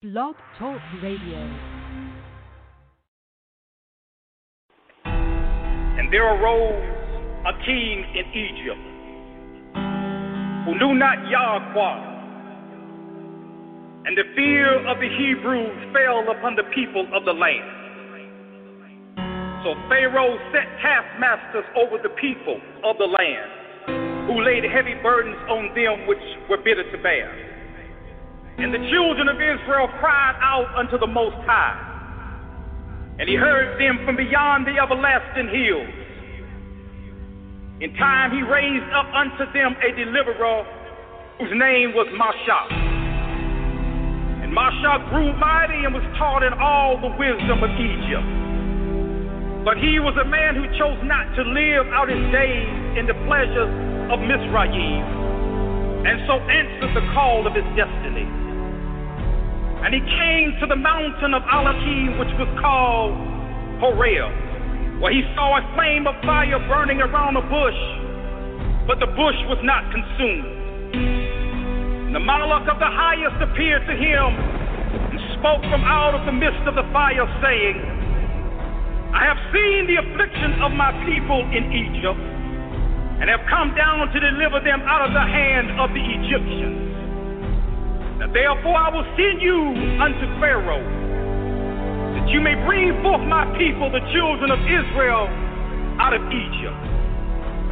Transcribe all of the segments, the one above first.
Blog Talk Radio. And there arose a king in Egypt who knew not Yahweh. And the fear of the Hebrews fell upon the people of the land. So Pharaoh set taskmasters over the people of the land, who laid heavy burdens on them which were bitter to bear. And the children of Israel cried out unto the Most High, and he heard them from beyond the everlasting hills. In time he raised up unto them a deliverer whose name was Mashah. And Mashah grew mighty and was taught in all the wisdom of Egypt. But he was a man who chose not to live out his days in the pleasures of Mizraim, and so answered the call of his destiny. And he came to the mountain of Elohim, which was called Horeb, where he saw a flame of fire burning around a bush, but the bush was not consumed. And the Malach of the highest appeared to him and spoke from out of the midst of the fire, saying, I have seen the affliction of my people in Egypt and have come down to deliver them out of the hand of the Egyptians. Therefore, I will send you unto Pharaoh that you may bring forth my people, the children of Israel, out of Egypt.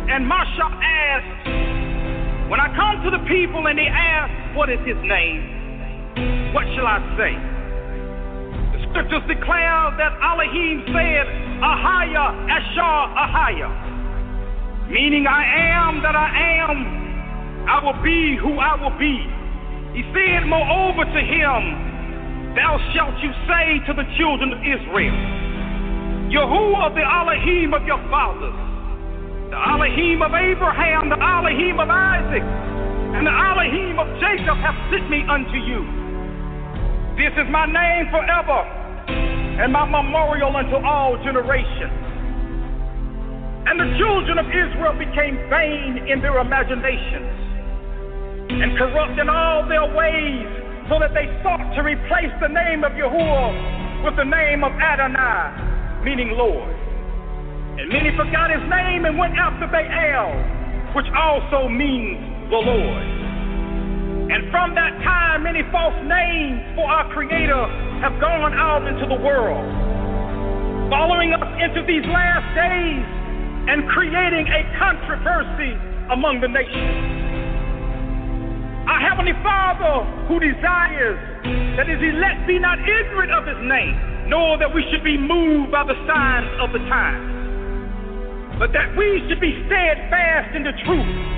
And Mashah asked, When I come to the people and they ask, What is his name? What shall I say? The scriptures declare that Elohim said, Ahaya, Ashar, Ahaya, meaning I am that I am, I will be who I will be. He said, moreover to him, Thou shalt you say to the children of Israel, Yahuwah, the Elohim of your fathers, the Elohim of Abraham, the Elohim of Isaac, and the Elohim of Jacob have sent me unto you. This is my name forever and my memorial unto all generations. And the children of Israel became vain in their imaginations and corrupt in all their ways, so that they sought to replace the name of Yahuwah with the name of Adonai, meaning Lord. And many forgot his name and went after Baal, which also means the Lord. And from that time, many false names for our Creator have gone out into the world, following us into these last days and creating a controversy among the nations. Our Heavenly Father, who desires that His elect be not ignorant of His name, nor that we should be moved by the signs of the times, but that we should be steadfast in the truth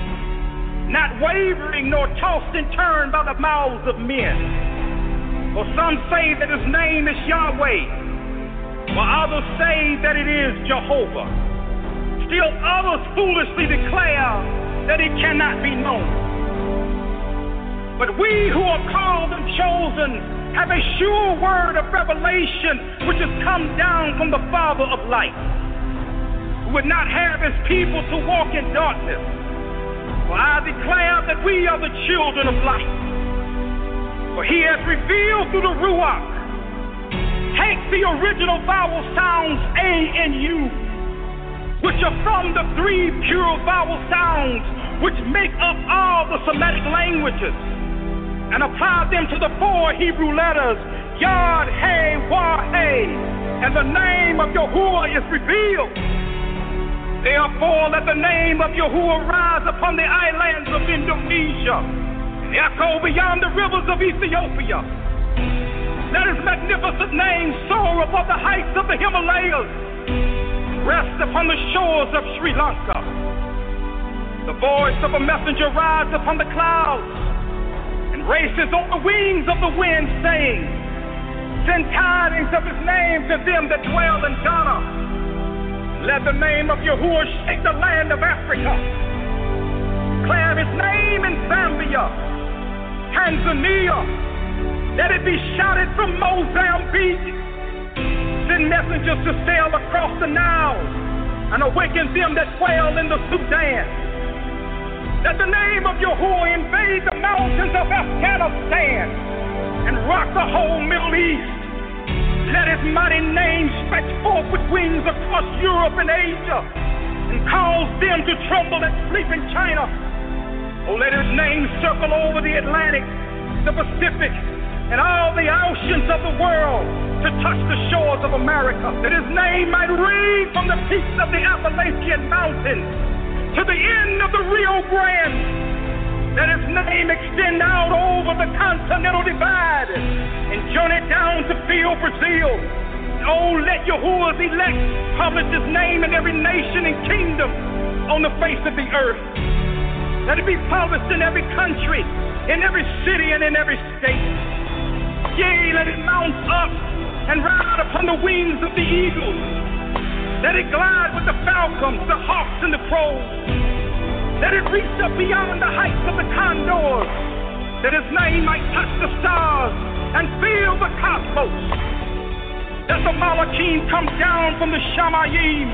not wavering nor tossed and turned by the mouths of men. For some say that his name is Yahweh, while others say that it is Jehovah. Still others foolishly declare that it cannot be known. But we who are called and chosen have a sure word of revelation which has come down from the Father of light, who would not have his people to walk in darkness for I declare that we are the children of light. For he has revealed through the Ruach. Take the original vowel sounds A and U, which are from the three pure vowel sounds which make up all the Semitic languages, and apply them to the four Hebrew letters Yod, He, Wah, He, and the name of Yahuwah is revealed. Therefore, let the name of Yahuwah rise upon the islands of Indonesia and echo beyond the rivers of Ethiopia. Let his magnificent name soar above the heights of the Himalayas, rest upon the shores of Sri Lanka. The voice of a messenger rides upon the clouds races on the wings of the wind, saying, Send tidings of his name to them that dwell in Ghana let the name of Yahuwah shake the land of Africa. Declare his name in Zambia, Tanzania. Let it be shouted from Mozambique. Send messengers to sail across the Nile and awaken them that dwell in the Sudan. Let the name of Yahuwah invade the mountains of Afghanistan and rock the whole Middle East. Let his mighty name stretch forth with wings across Europe and Asia and cause them to tremble and sleep in China. Oh, let his name circle over the Atlantic, the Pacific, and all the oceans of the world to touch the shores of America. That his name might ring from the peaks of the Appalachian Mountains to the end of the Rio Grande let his name extend out over the continental divide and journey down to field Brazil. Oh, let Yahuwah's elect publish his name in every nation and kingdom on the face of the earth. Let it be published in every country, in every city, and in every state. Yea, let it mount up and ride upon the wings of the eagles. Let it glide with the falcons, the hawks, and the crows. Let it reach up beyond the heights of the condors, that his name might touch the stars and fill the cosmos. Let the Malachim come down from the Shamayim.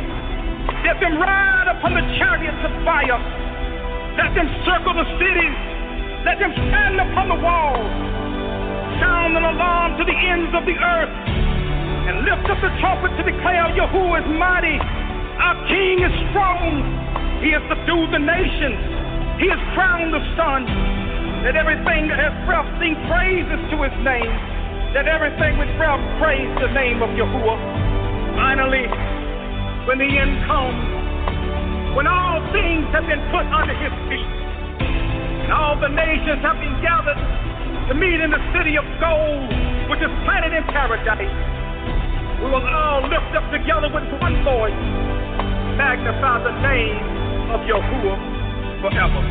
Let them ride upon the chariots of fire. Let them circle the cities. Let them stand upon the walls. Sound an alarm to the ends of the earth. And lift up the trumpet to declare Yahuwah is mighty. Our King is strong. He has subdued the nations. He has crowned the sun. Let everything that has breath sing praises to his name. Let everything with breath praise the name of Yahuwah. Finally, when the end comes, when all things have been put under his feet, and all the nations have been gathered to meet in the city of gold, which is planted in paradise, we will all lift up together with one voice, magnify the name of Yahuwah forever.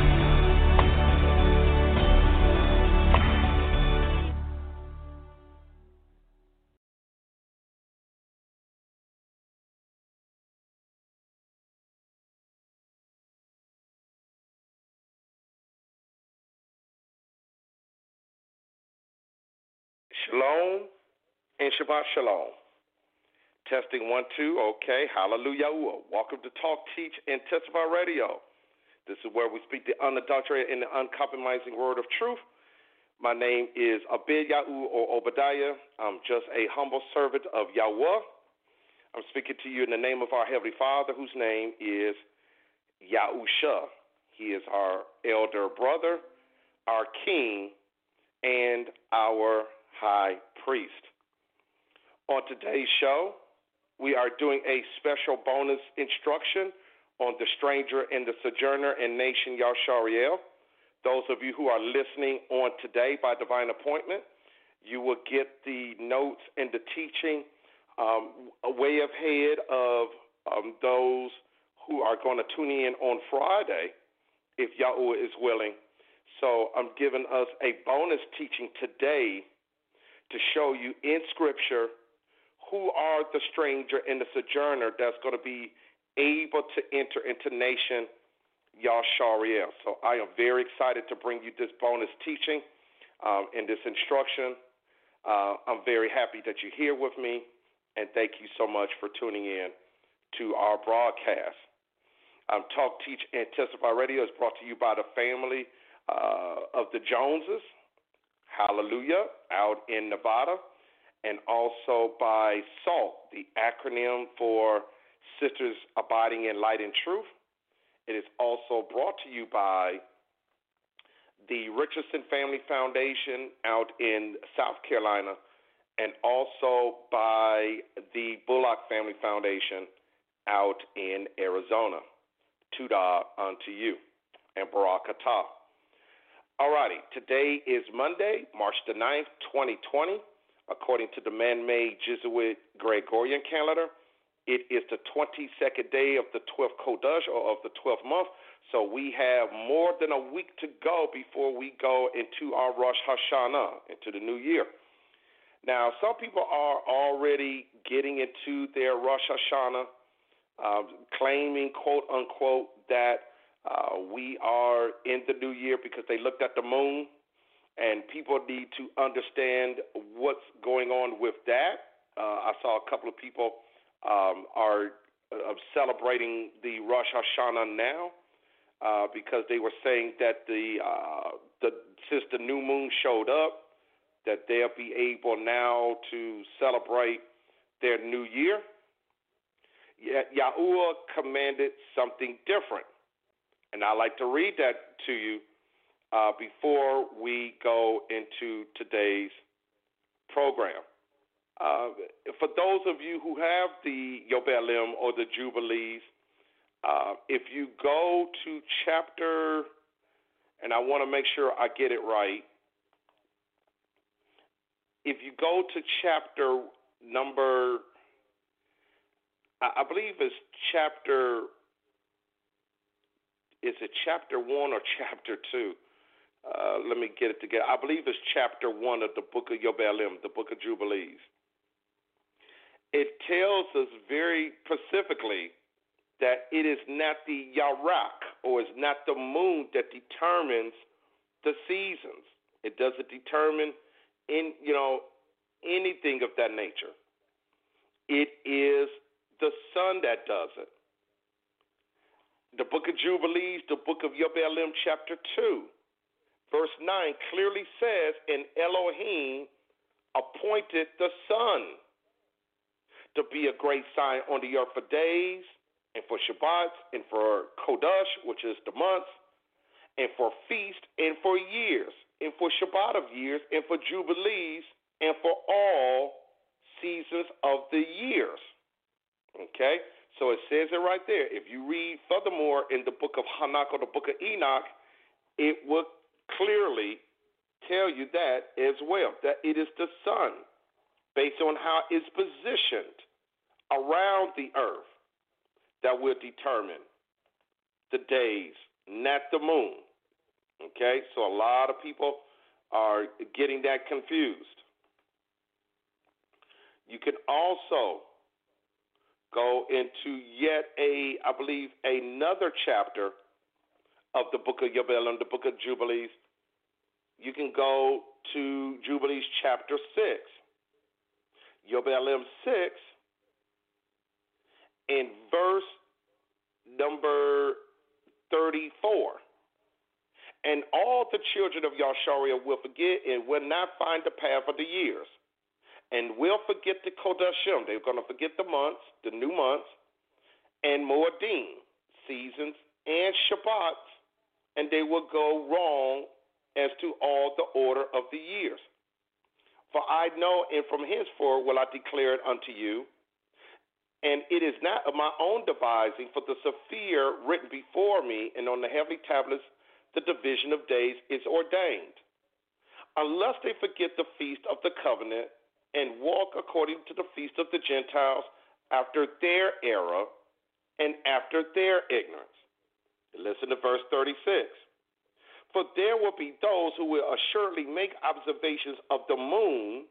Shalom and Shabbat Shalom. Testing one, two. Okay. Hallelujah. Welcome to Talk, Teach, and Testify Radio. This is where we speak the unadulterated and the uncompromising word of truth. My name is Abid Yahu or Obadiah. I'm just a humble servant of Yahweh. I'm speaking to you in the name of our Heavenly Father, whose name is Yahusha. He is our elder brother, our king, and our high priest. On today's show, we are doing a special bonus instruction on the stranger and the sojourner in nation Yashariel. Those of you who are listening on today by divine appointment, you will get the notes and the teaching um, way ahead of um, those who are going to tune in on Friday, if Yahweh is willing. So I'm giving us a bonus teaching today to show you in Scripture who are the stranger and the sojourner that's going to be able to enter into nation Yashariel. So I am very excited to bring you this bonus teaching um, and this instruction. Uh, I'm very happy that you're here with me, and thank you so much for tuning in to our broadcast. Um, Talk, Teach, and Testify Radio is brought to you by the family uh, of the Joneses. Hallelujah, out in Nevada and also by SALT, the acronym for Sisters Abiding in Light and Truth. It is also brought to you by the Richardson Family Foundation out in South Carolina, and also by the Bullock Family Foundation out in Arizona. Tuda unto you, and Barakatah. Alrighty, today is Monday, March the 9th, 2020 according to the man made Jesuit Gregorian calendar. It is the 22nd day of the 12th Chodesh, or of the 12th month. So we have more than a week to go before we go into our Rosh Hashanah, into the new year. Now, some people are already getting into their Rosh Hashanah, uh, claiming, quote unquote, that uh, we are in the new year because they looked at the moon and people need to understand what's going on with that. Uh, I saw a couple of people um, are uh, celebrating the Rosh Hashanah now uh, because they were saying that the uh, the since the new moon showed up, that they'll be able now to celebrate their new year. Yet Yahuwah commanded something different. And I like to read that to you uh, before we go into today's program. Uh, for those of you who have the Yobelim or the Jubilees, uh, if you go to chapter, and I want to make sure I get it right, if you go to chapter number, I believe it's chapter, is it chapter one or chapter two? Uh, let me get it together. I believe it's chapter one of the book of Yobelim, the book of Jubilees. It tells us very specifically that it is not the Yarak or it's not the moon that determines the seasons. It doesn't determine in you know anything of that nature. It is the sun that does it. The book of Jubilees, the book of Yobelim, chapter 2, verse 9 clearly says, And Elohim appointed the sun to be a great sign on the earth for days, and for Shabbats, and for Chodesh, which is the months, and for feast, and for years, and for Shabbat of years, and for Jubilees, and for all seasons of the years. Okay? So it says it right there. If you read furthermore in the book of Hanukkah, the book of Enoch, it will clearly tell you that as well, that it is the sun, based on how it's positioned around the earth, that will determine the days, not the moon. Okay? So a lot of people are getting that confused. You can also go into yet a, I believe, another chapter of the book of Yobelim, the book of Jubilees. You can go to Jubilees chapter 6. Yobelim 6 in verse number 34. And all the children of Yasharia will forget and will not find the path of the years and will forget the Kodashim. They're going to forget the months, the new months, and Moedim, seasons, and Shabbats, and they will go wrong as to all the order of the years. For I know, and from henceforth will I declare it unto you, and it is not of my own devising, for the Sephir written before me, and on the heavenly tablets the division of days is ordained. Unless they forget the feast of the covenant, and walk according to the feast of the Gentiles after their error and after their ignorance. Listen to verse 36. For there will be those who will assuredly make observations of the moon,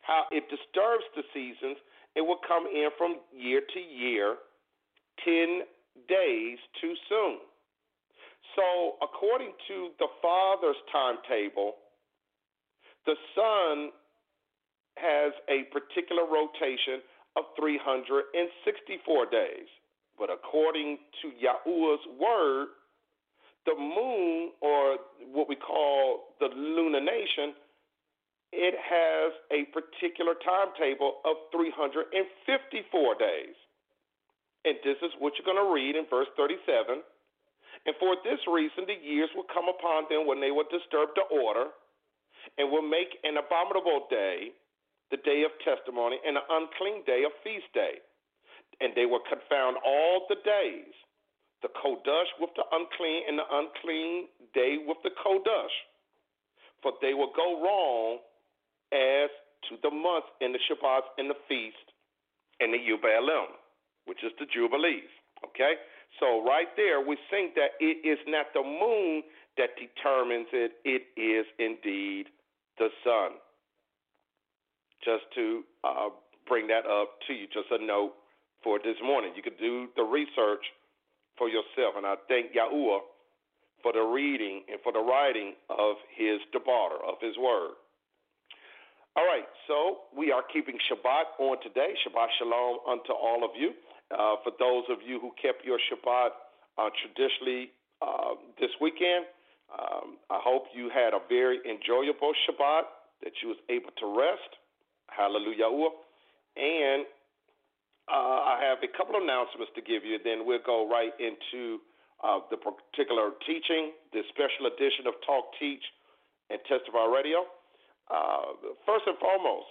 how it disturbs the seasons, it will come in from year to year, 10 days too soon. So, according to the Father's timetable, the Son has a particular rotation of 364 days. But according to Yahuwah's word, the moon, or what we call the lunation, it has a particular timetable of 354 days. And this is what you're going to read in verse 37. And for this reason, the years will come upon them when they will disturb the order and will make an abominable day the day of testimony, and an unclean day, a feast day. And they will confound all the days, the Kodesh with the unclean, and the unclean day with the Kodesh. For they will go wrong as to the months and the Shabbats and the feast and the Yubalim, which is the Jubilees. Okay? So right there, we think that it is not the moon that determines it, it is indeed the sun just to uh, bring that up to you. Just a note for this morning. You could do the research for yourself. And I thank Yahuwah for the reading and for the writing of his Dabar, of his word. All right, so we are keeping Shabbat on today. Shabbat Shalom unto all of you. Uh, for those of you who kept your Shabbat uh, traditionally uh, this weekend, um, I hope you had a very enjoyable Shabbat that you was able to rest. Hallelujah. And uh, I have a couple of announcements to give you, then we'll go right into uh, the particular teaching, the special edition of Talk, Teach, and Testify Radio. Uh, first and foremost,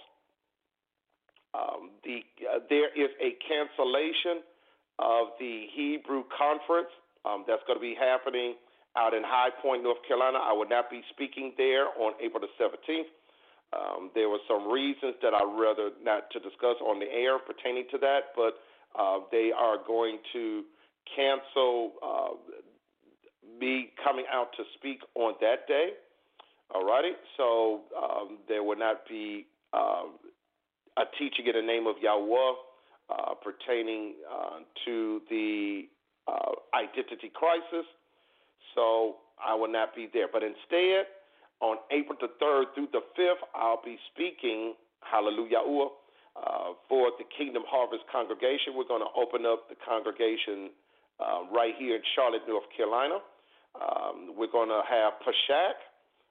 um, the uh, there is a cancellation of the Hebrew conference um, that's going to be happening out in High Point, North Carolina. I will not be speaking there on April the 17th. Um, there were some reasons that I'd rather not to discuss on the air pertaining to that, but uh, they are going to cancel uh, me coming out to speak on that day. All righty, so um, there will not be um, a teaching in the name of Yahweh uh, pertaining uh, to the uh, identity crisis. So I will not be there. But instead, on April the 3rd through the 5th, I'll be speaking, hallelujah, uh, for the Kingdom Harvest congregation. We're going to open up the congregation uh, right here in Charlotte, North Carolina. Um, we're going to have Pashak.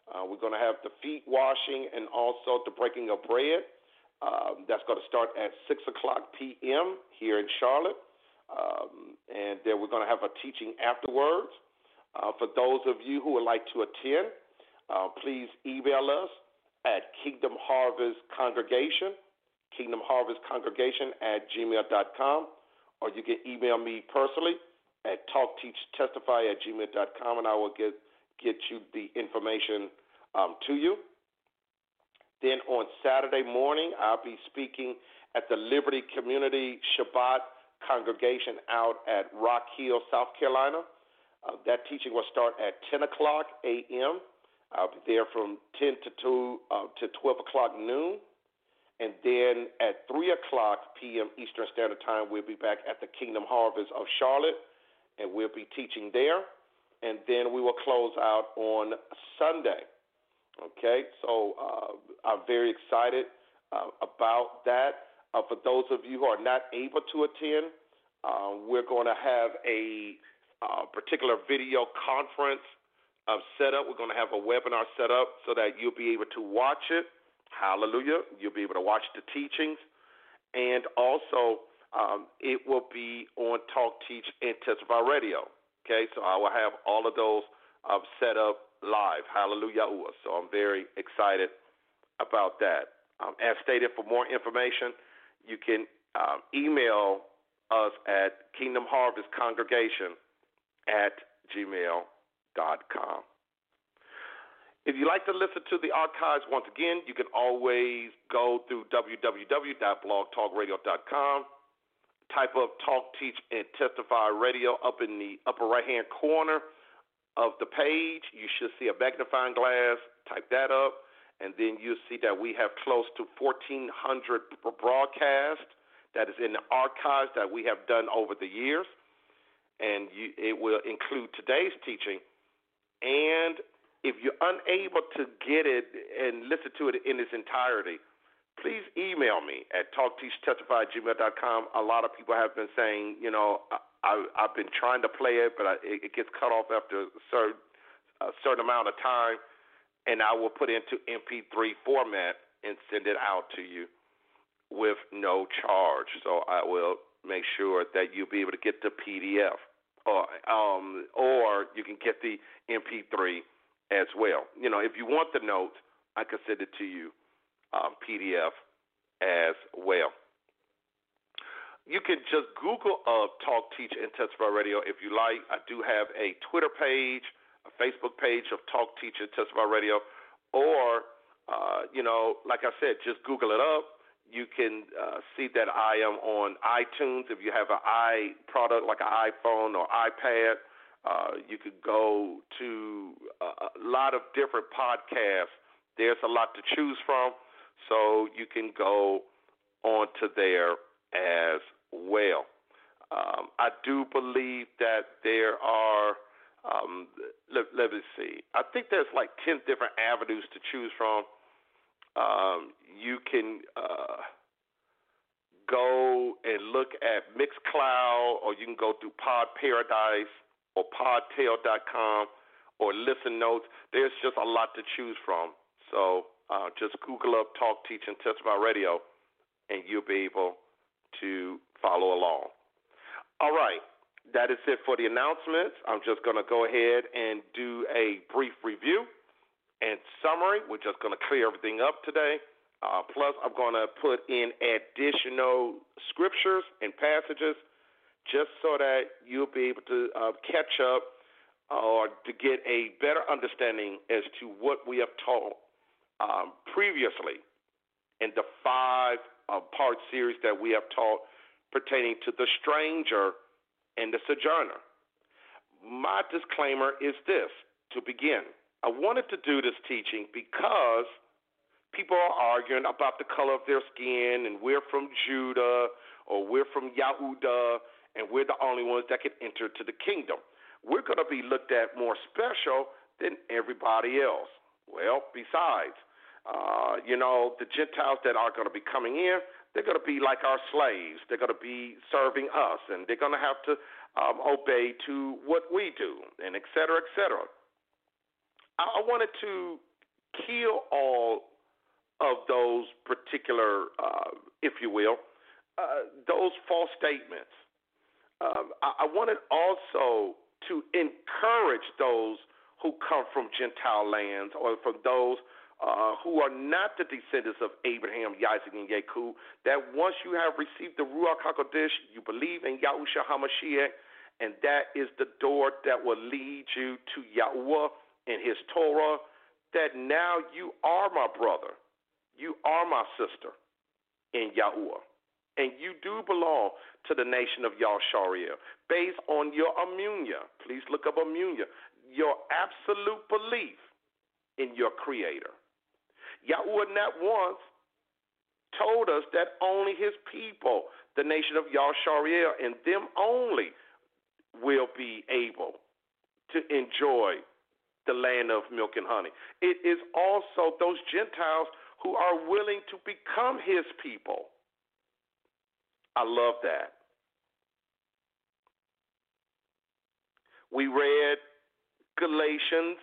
Uh, we're going to have the feet washing and also the breaking of bread. Um, that's going to start at 6 o'clock p.m. here in Charlotte. Um, and then we're going to have a teaching afterwards. Uh, for those of you who would like to attend, uh, please email us at Kingdom Harvest Congregation, Kingdom Harvest Congregation at gmail.com, or you can email me personally at talkteachtestify at gmail.com, and I will get get you the information um, to you. Then on Saturday morning, I'll be speaking at the Liberty Community Shabbat congregation out at Rock Hill, South Carolina. Uh, that teaching will start at 10 o'clock a.m. I'll be there from 10 to 2 uh, to 12 o'clock noon. And then at 3 o'clock p.m. Eastern Standard Time, we'll be back at the Kingdom Harvest of Charlotte, and we'll be teaching there. And then we will close out on Sunday. Okay, so uh, I'm very excited uh, about that. Uh, for those of you who are not able to attend, uh, we're going to have a uh, particular video conference uh, set up. We're going to have a webinar set up so that you'll be able to watch it. Hallelujah. You'll be able to watch the teachings. And also, um, it will be on Talk, Teach, and Testify Radio. Okay, so I will have all of those uh, set up live. Hallelujah. So I'm very excited about that. Um, as stated, for more information, you can um, email us at Kingdom Harvest Congregation at gmail.com. If you'd like to listen to the archives once again, you can always go through www.blogtalkradio.com. Type up Talk, Teach, and Testify Radio up in the upper right hand corner of the page. You should see a magnifying glass. Type that up and then you'll see that we have close to 1,400 broadcasts that is in the archives that we have done over the years, and you, it will include today's teaching. And if you're unable to get it and listen to it in its entirety, please email me at talkteachtestify@gmail.com. A lot of people have been saying, you know, I, I've been trying to play it, but I, it gets cut off after a certain, a certain amount of time and I will put it into MP3 format and send it out to you with no charge. So I will make sure that you'll be able to get the PDF, or um, or you can get the MP3 as well. You know, if you want the notes, I can send it to you um, PDF as well. You can just Google up Talk, Teach, and Testify Radio if you like. I do have a Twitter page a Facebook page of Talk Teacher and Testify Radio, or uh, you know, like I said, just Google it up. You can uh, see that I am on iTunes. If you have an i product like an iPhone or iPad, uh, you could go to a, lot of different podcasts. There's a lot to choose from, so you can go onto there as well. Um, I do believe that there are um, let, let me see. I think there's like 10 different avenues to choose from. Um, you can uh, go and look at Mixcloud, or you can go through Pod Paradise or Podtail.com or Listen Notes. There's just a lot to choose from. So Uh, just Google up Talk, Teach, and Testify Radio, and you'll be able to follow along. All right, that is it for the announcements. I'm just going to go ahead and do a brief review and summary. We're just going to clear everything up today. Uh, plus, I'm going to put in additional scriptures and passages just so that you'll be able to uh, catch up or to get a better understanding as to what we have taught um, previously in the five uh, part series that we have taught pertaining to the stranger and the sojourner. My disclaimer is this to begin. I wanted to do this teaching because people are arguing about the color of their skin and we're from Judah or we're from Yahudah and we're the only ones that can enter to the kingdom we're going to be looked at more special than everybody else. Well, besides, uh, you know, the Gentiles that are going to be coming in, they're going to be like our slaves. They're going to be serving us, and they're going to have to um, obey to what we do, and et cetera, et cetera. I, wanted to kill all of those particular, uh, if you will, uh, those false statements. Um, I, wanted also to encourage those who come from Gentile lands or from those uh, who are not the descendants of Abraham, Isaac, and Jacob, that once you have received the Ruach HaKodesh, you believe in Yahushua HaMashiach, and that is the door that will lead you to Yahuwah and His Torah, that now you are my brother, you are my sister in Yahuwah and you do belong to the nation of Yahshariel based on your immunia. Please look up immunia, your absolute belief in your Creator. Yahweh not once told us that only His people, the nation of Yahshariel, and them only will be able to enjoy the land of milk and honey. It is also those Gentiles who are willing to become His people I love that. We read Galatians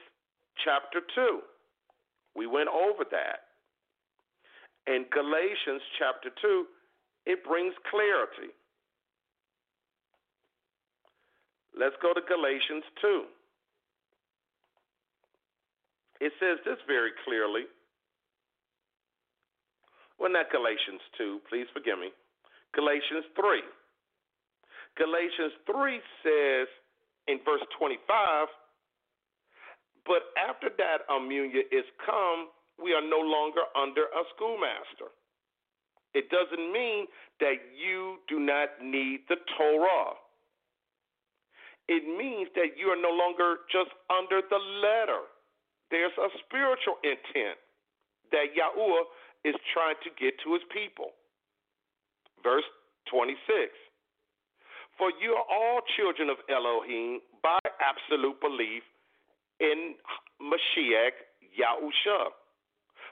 chapter 2. We went over that. In Galatians chapter 2, it brings clarity. Let's go to Galatians 2. It says this very clearly. Well, not Galatians 2, please forgive me. Galatians 3. Galatians 3 says in verse 25, but after that immunia is come, we are no longer under a schoolmaster. It doesn't mean that you do not need the Torah. It means that you are no longer just under the letter. There's a spiritual intent that Yahuwah is trying to get to his people. Verse 26. For you are all children of Elohim by absolute belief in Mashiach Yahusha.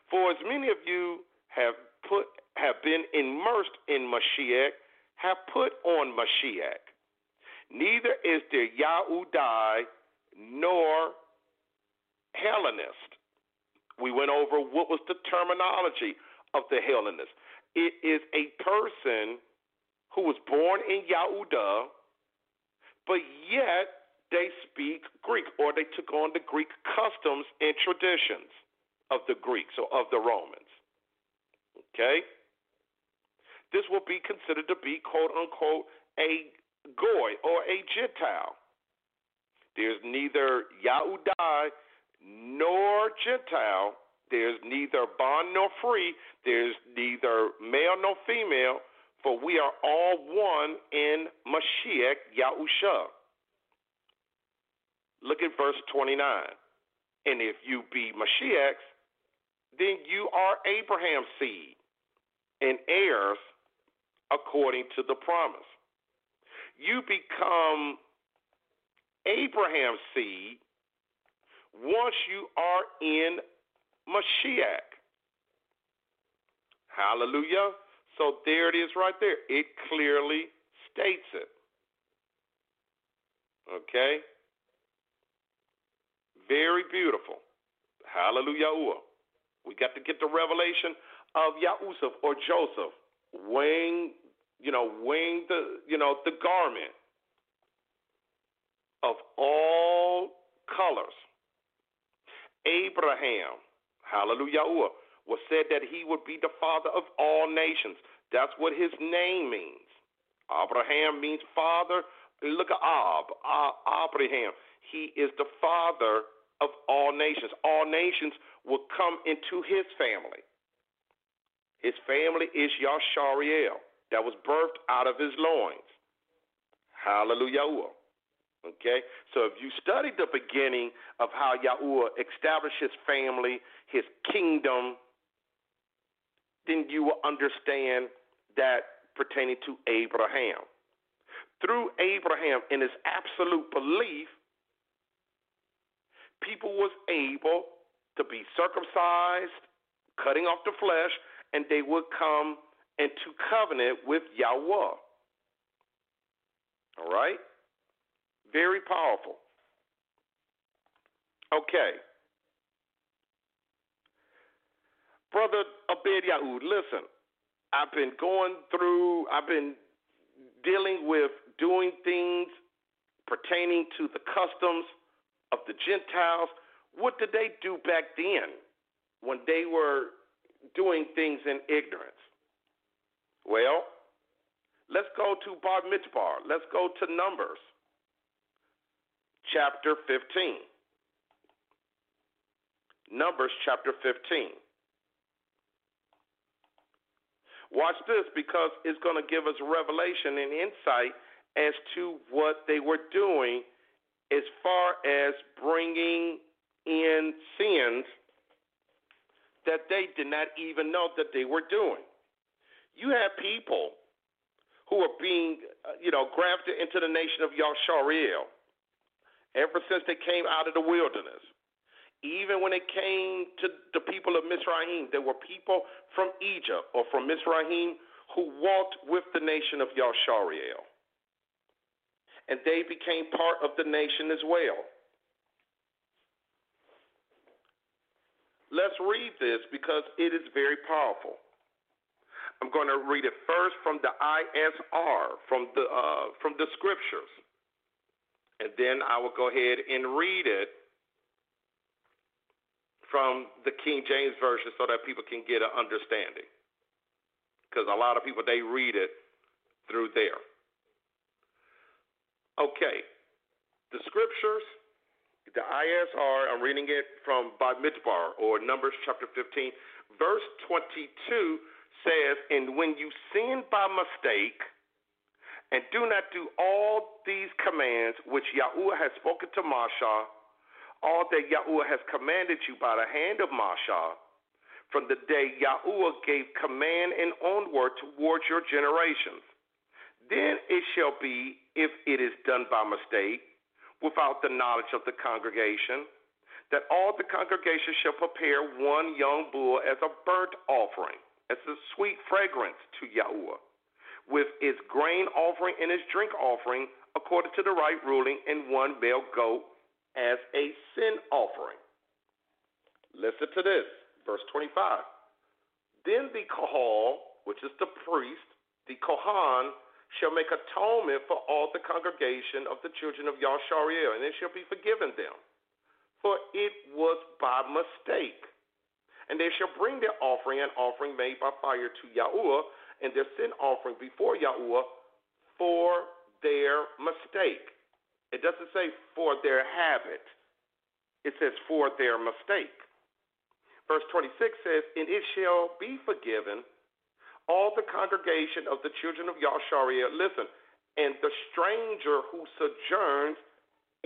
For as many of you have put have been immersed in Mashiach, have put on Mashiach. Neither is there Yahudai nor Hellenist. We went over what was the terminology of the Hellenist. It is a person who was born in Yahudah, but yet they speak Greek or they took on the Greek customs and traditions of the Greeks or of the Romans. Okay? This will be considered to be, quote unquote, a goy or a Gentile. There's neither Yahudai nor Gentile there's neither bond nor free. There's neither male nor female, for we are all one in Mashiach Yahusha. Look at verse 29. And if you be Mashiach's, then you are Abraham's seed and heirs according to the promise. You become Abraham's seed once you are in Mashiach. Hallelujah. So there it is right there. It clearly states it. Okay? Very beautiful. Hallelujah. We got to get the revelation of Yahusuf or Joseph wearing, you know, wearing the, you know, the garment of all colors. Abraham, hallelujah, uh, was said that he would be the father of all nations. That's what his name means. Abraham means father. Look at Ab, Abraham. He is the father of all nations. All nations will come into his family. His family is Yashariel, that was birthed out of his loins. Hallelujah. Uh, Okay? So if you study the beginning of how Yahuwah established his family, his kingdom, then you will understand that pertaining to Abraham. Through Abraham, in his absolute belief, people was able to be circumcised, cutting off the flesh, and they would come into covenant with Yahweh. All right? Very powerful. Okay. Brother Abed Yahud, listen, I've been going through, I've been dealing with doing things pertaining to the customs of the Gentiles. What did they do back then when they were doing things in ignorance? Well, let's go to Bamidbar. Let's go to Numbers chapter 15. Numbers chapter 15. Watch this because it's going to give us revelation and insight as to what they were doing as far as bringing in sins that they did not even know that they were doing. You have people who are being, uh, you know, grafted into the nation of Yashariel ever since they came out of the wilderness. Even when it came to the people of Mizraim, there were people from Egypt or from Mizraim who walked with the nation of Yashariel. And they became part of the nation as well. Let's read this because it is very powerful. I'm going to read it first from the ISR, from the uh, from the scriptures and then I will go ahead and read it from the King James Version so that people can get an understanding. Because a lot of people, they read it through there. Okay. The scriptures, the ISR, I'm reading it from Bamidbar or Numbers chapter 15, verse 22 says, And when you sin by mistake, and do not do all these commands which Yahuwah has spoken to Moshe, all that Yahuwah has commanded you by the hand of Moshe, from the day Yahuwah gave command and onward towards your generations. Then it shall be, if it is done by mistake, without the knowledge of the congregation, that all the congregation shall prepare one young bull as a burnt offering, as a sweet fragrance to Yahuwah with its grain offering and its drink offering according to the right ruling, and one male goat as a sin offering. Listen to this, verse 25. Then the Kahal, which is the priest, the Kohan, shall make atonement for all the congregation of the children of Yashariel, and it shall be forgiven them. For it was by mistake. And they shall bring their offering, an offering made by fire to Yahuwah, and their sin offering before Yahuwah for their mistake. It doesn't say for their habit, it says for their mistake. Verse 26 says, And it shall be forgiven all the congregation of the children of Yashariah, listen, and the stranger who sojourns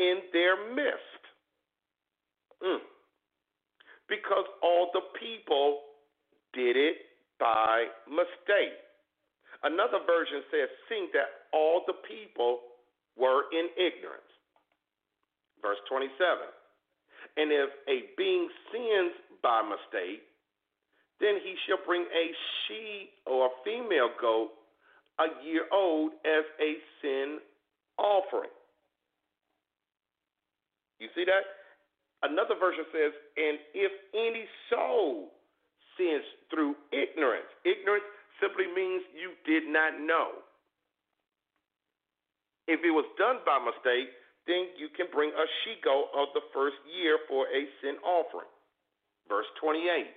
in their midst. Mm. Because all the people did it by mistake. Another version says, seeing that all the people were in ignorance. Verse 27. And if a being sins by mistake, then he shall bring a she or a female goat a year old as a sin offering. You see that? Another version says, and if any soul sins through ignorance. Ignorance simply means you did not know. If it was done by mistake, then you can bring a she goat of the first year for a sin offering. Verse 28.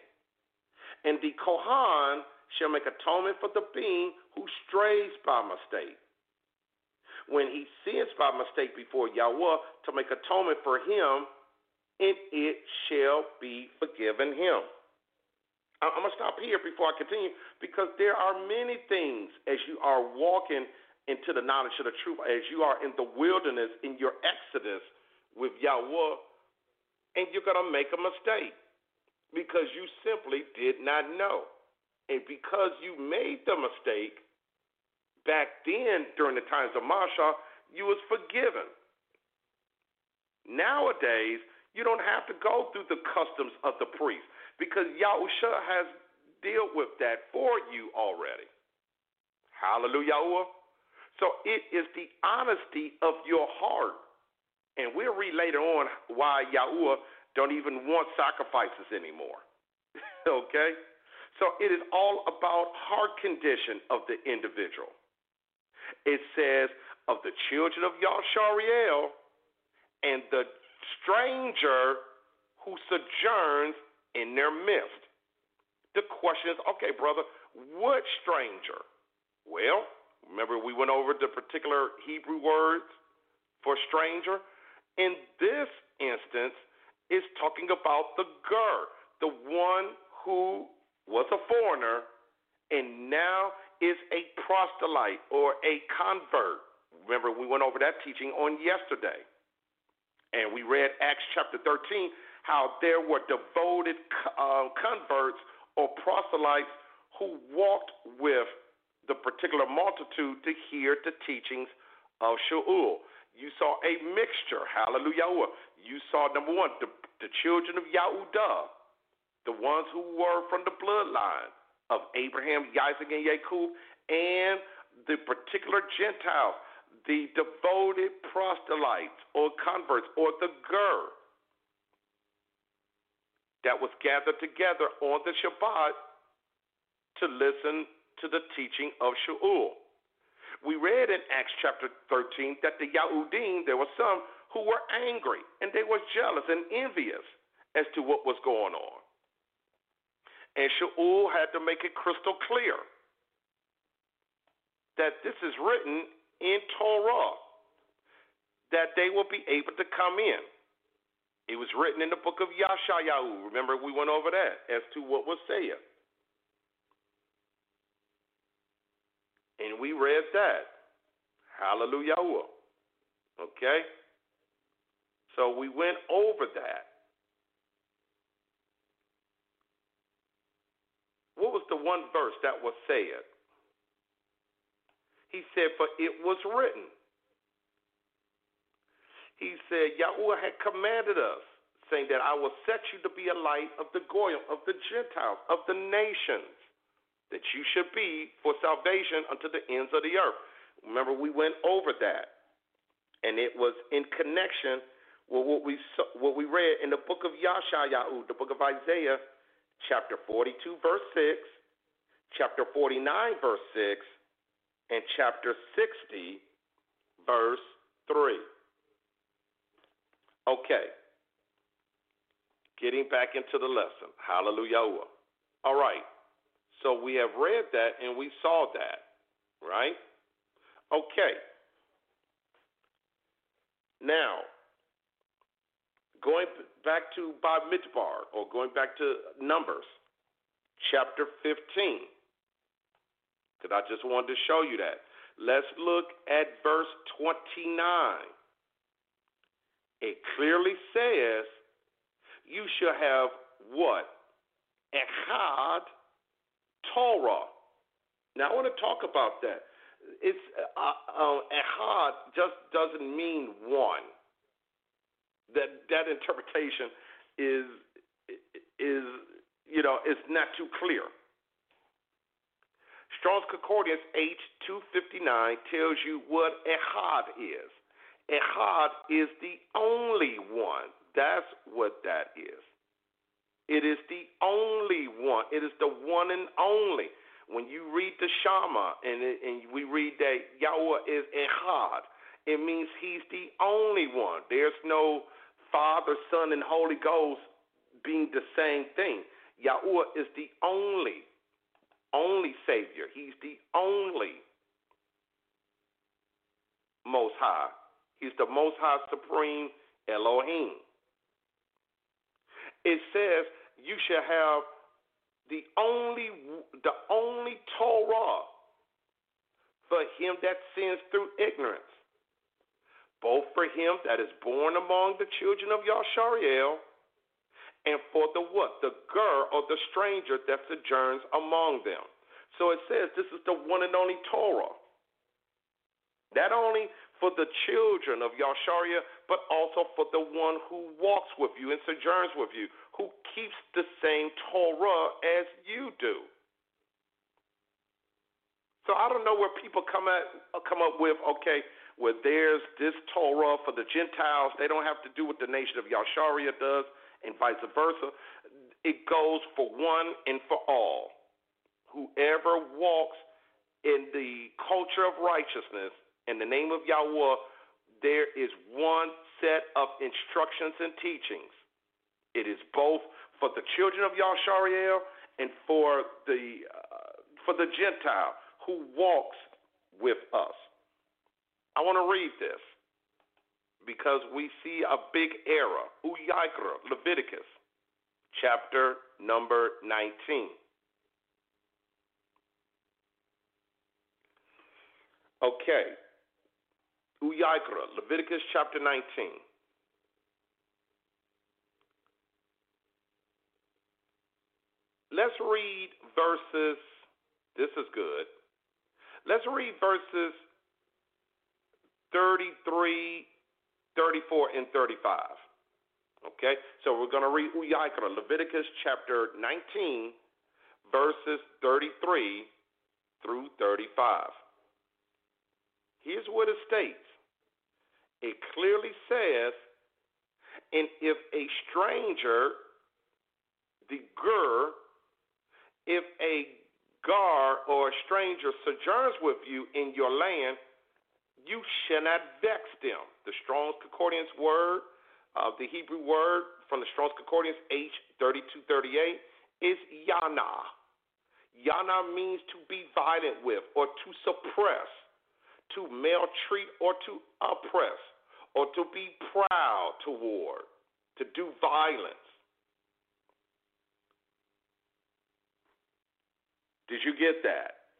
And the Kohan shall make atonement for the being who strays by mistake. When he sins by mistake before Yahweh to make atonement for him, and it shall be forgiven him. I'm going to stop here before I continue because there are many things as you are walking into the knowledge of the truth, as you are in the wilderness in your exodus with Yahweh, and you're going to make a mistake because you simply did not know. And because you made the mistake back then during the times of Masha, you was forgiven. Nowadays, you don't have to go through the customs of the priest because Yahusha has dealt with that for you already. Hallelujah. So it is the honesty of your heart. And we'll read later on why Yahuwah don't even want sacrifices anymore. okay? So it is all about heart condition of the individual. It says of the children of Yashariel and the stranger who sojourns in their midst. The question is, okay, brother, what stranger? Well, remember we went over the particular Hebrew words for stranger. In this instance, is talking about the ger, the one who was a foreigner and now is a proselyte or a convert. Remember, we went over that teaching on yesterday. And we read Acts chapter 13 how there were devoted uh, converts or proselytes who walked with the particular multitude to hear the teachings of Shaul. You saw a mixture, hallelujah. You saw, number one, the, the children of Yahudah, the ones who were from the bloodline of Abraham, Isaac, and Jacob, and the particular Gentiles, the devoted proselytes or converts or the ger that was gathered together on the Shabbat to listen to the teaching of Shaul. We read in Acts chapter 13 that the Yahudim, there were some who were angry and they were jealous and envious as to what was going on. And Shaul had to make it crystal clear that this is written in Torah, that they will be able to come in. It was written in the book of Yashayahu. Remember, we went over that as to what was said. And we read that. Hallelujah. Okay? So we went over that. What was the one verse that was said? He said, For it was written. He said, Yahweh had commanded us, saying that I will set you to be a light of the Goyim, of the Gentiles, of the nations, that you should be for salvation unto the ends of the earth. Remember, we went over that. And it was in connection with what we what we read in the book of Yashayahu, the book of Isaiah, chapter 42, verse 6, chapter 49, verse 6, and chapter 60, verse 3. Okay. Getting back into the lesson. Hallelujah. All right. So we have read that and we saw that, right? Okay. Now, going back to Bob Midbar, or going back to Numbers, chapter 15, because I just wanted to show you that. Let's look at verse 29. It clearly says you shall have what? Echad Torah. Now I want to talk about that. It's uh, uh, Echad just doesn't mean one that that interpretation is is you know is not too clear. Strong's Concordance H259 tells you what Ehad is. Ehad is the only one. That's what that is. It is the only one. It is the one and only. When you read the Shema and, and we read that Yahweh is Echad, it means He's the only one. There's no Father, Son, and Holy Ghost being the same thing. Yahweh is the only, only Savior. He's the only Most High. He's the Most High Supreme Elohim. It says you shall have the only the only Torah for him that sins through ignorance, both for him that is born among the children of Yashariel, and for the what? The ger or the stranger that sojourns among them. So it says this is the one and only Torah. Not only for the children of Yasharia, but also for the one who walks with you and sojourns with you, who keeps the same Torah as you do. So I don't know where people come at come up with okay, where there's this Torah for the Gentiles, they don't have to do what the nation of Yasharia does, and vice versa. It goes for one and for all. Whoever walks in the culture of righteousness in the name of Yahweh, there is one set of instructions and teachings. It is both for the children of Yashariel and for the uh, for the Gentile who walks with us. I want to read this because we see a big error. Uyikra, Leviticus, chapter number 19. Okay, Uyikra, Leviticus chapter 19. Let's read verses, this is good. Let's read verses 33, 34, and 35. Okay? So we're going to read Uyikra, Leviticus chapter 19, verses 33 through 35. Here's what it states it clearly says, and if a stranger, the gur, if a gar or a stranger sojourns with you in your land, you shall not vex them. The Strong's Concordance word, uh, the Hebrew word from the Strong's Concordance H3238 is yana. Yana means to be violent with or to suppress to maltreat or to oppress or to be proud toward, to do violence. Did you get that?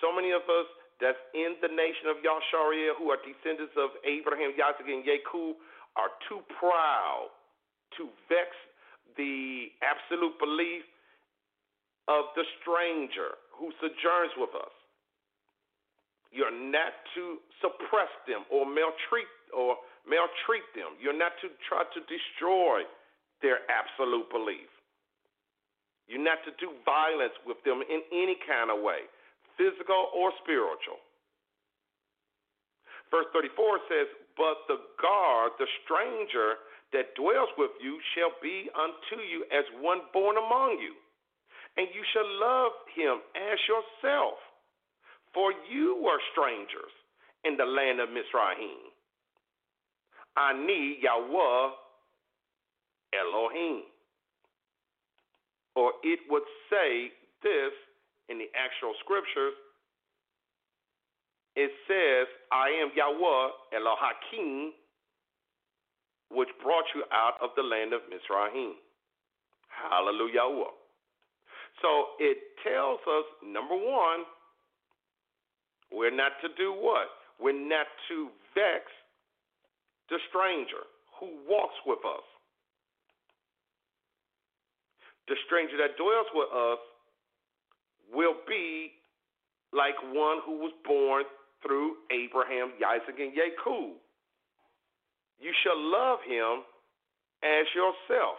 So many of us that's in the nation of Yashariah who are descendants of Abraham, Isaac, and Jacob are too proud to vex the absolute belief of the stranger who sojourns with us. You're not to suppress them or maltreat or maltreat them. You're not to try to destroy their absolute belief. You're not to do violence with them in any kind of way, physical or spiritual. Verse 34 says, But the guard, the stranger that dwells with you, shall be unto you as one born among you, and you shall love him as yourself for you were strangers in the land of Mizraim. Ani Yahweh Elohim. Or it would say this in the actual scriptures. It says, I am Yahweh Elohim, which brought you out of the land of Mizraim. Hallelujah. So it tells us, number one, we're not to do what? We're not to vex the stranger who walks with us. The stranger that dwells with us will be like one who was born through Abraham, Isaac, and Jacob. You shall love him as yourself.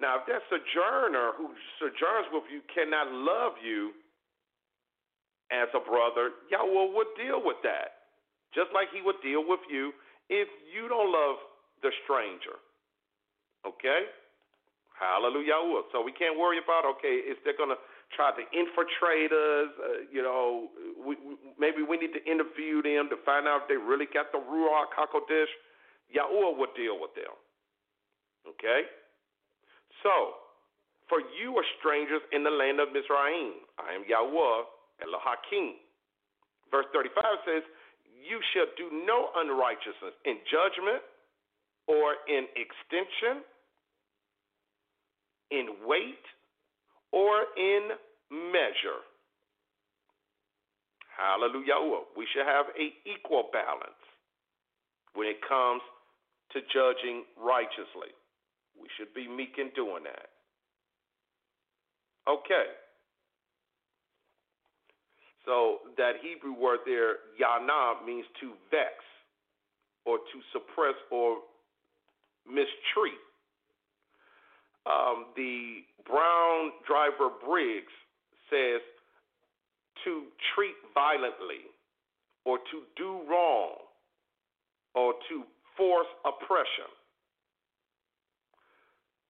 Now, if that sojourner who sojourns with you cannot love you, as a brother, Yahweh would deal with that. Just like he would deal with you if you don't love the stranger. Okay? Hallelujah. Yahweh. So we can't worry about okay, is they're gonna try to infiltrate us? Uh, you know, we, we, maybe we need to interview them to find out if they really got the ruach hakodesh. Yahuwah will deal with them. Okay. So, for you are strangers in the land of Mizraim. I am Yahweh Elohim. Verse 35 says, You shall do no unrighteousness in judgment or in extension in weight or in measure. Hallelujah. We should have a equal balance when it comes to judging righteously. We should be meek in doing that. Okay. So that Hebrew word there, yana, means to vex or to suppress or mistreat um, the Brown driver Briggs says to treat violently or to do wrong or to force oppression.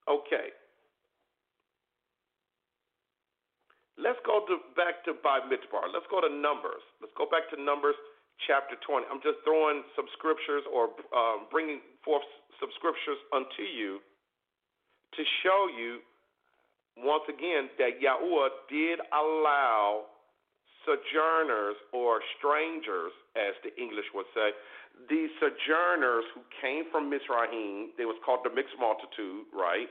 Okay. Let's go to, back to by. Let's go to Numbers. Let's go back to Numbers chapter 20. I'm just throwing some scriptures or um, bringing forth some scriptures unto you to show you once again that Yahuwah did allow sojourners or strangers, as the English would say, these sojourners who came from Mizraim, they was called the mixed multitude, right?